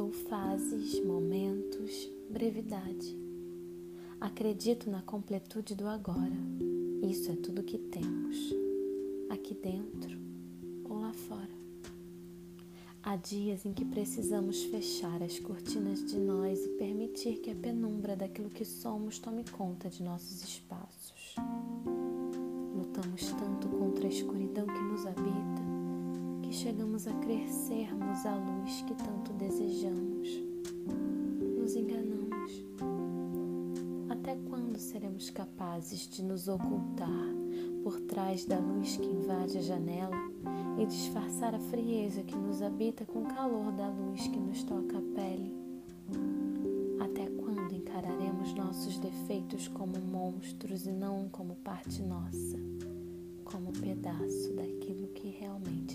Sou fases, momentos, brevidade. Acredito na completude do agora. Isso é tudo que temos, aqui dentro ou lá fora. Há dias em que precisamos fechar as cortinas de nós e permitir que a penumbra daquilo que somos tome conta de nossos espaços. Lutamos tanto chegamos a crer sermos a luz que tanto desejamos. Nos enganamos. Até quando seremos capazes de nos ocultar por trás da luz que invade a janela? e disfarçar a frieza que nos habita com o calor da luz que nos toca a pele. Até quando encararemos nossos defeitos como monstros e não como parte nossa, como pedaço daquilo que realmente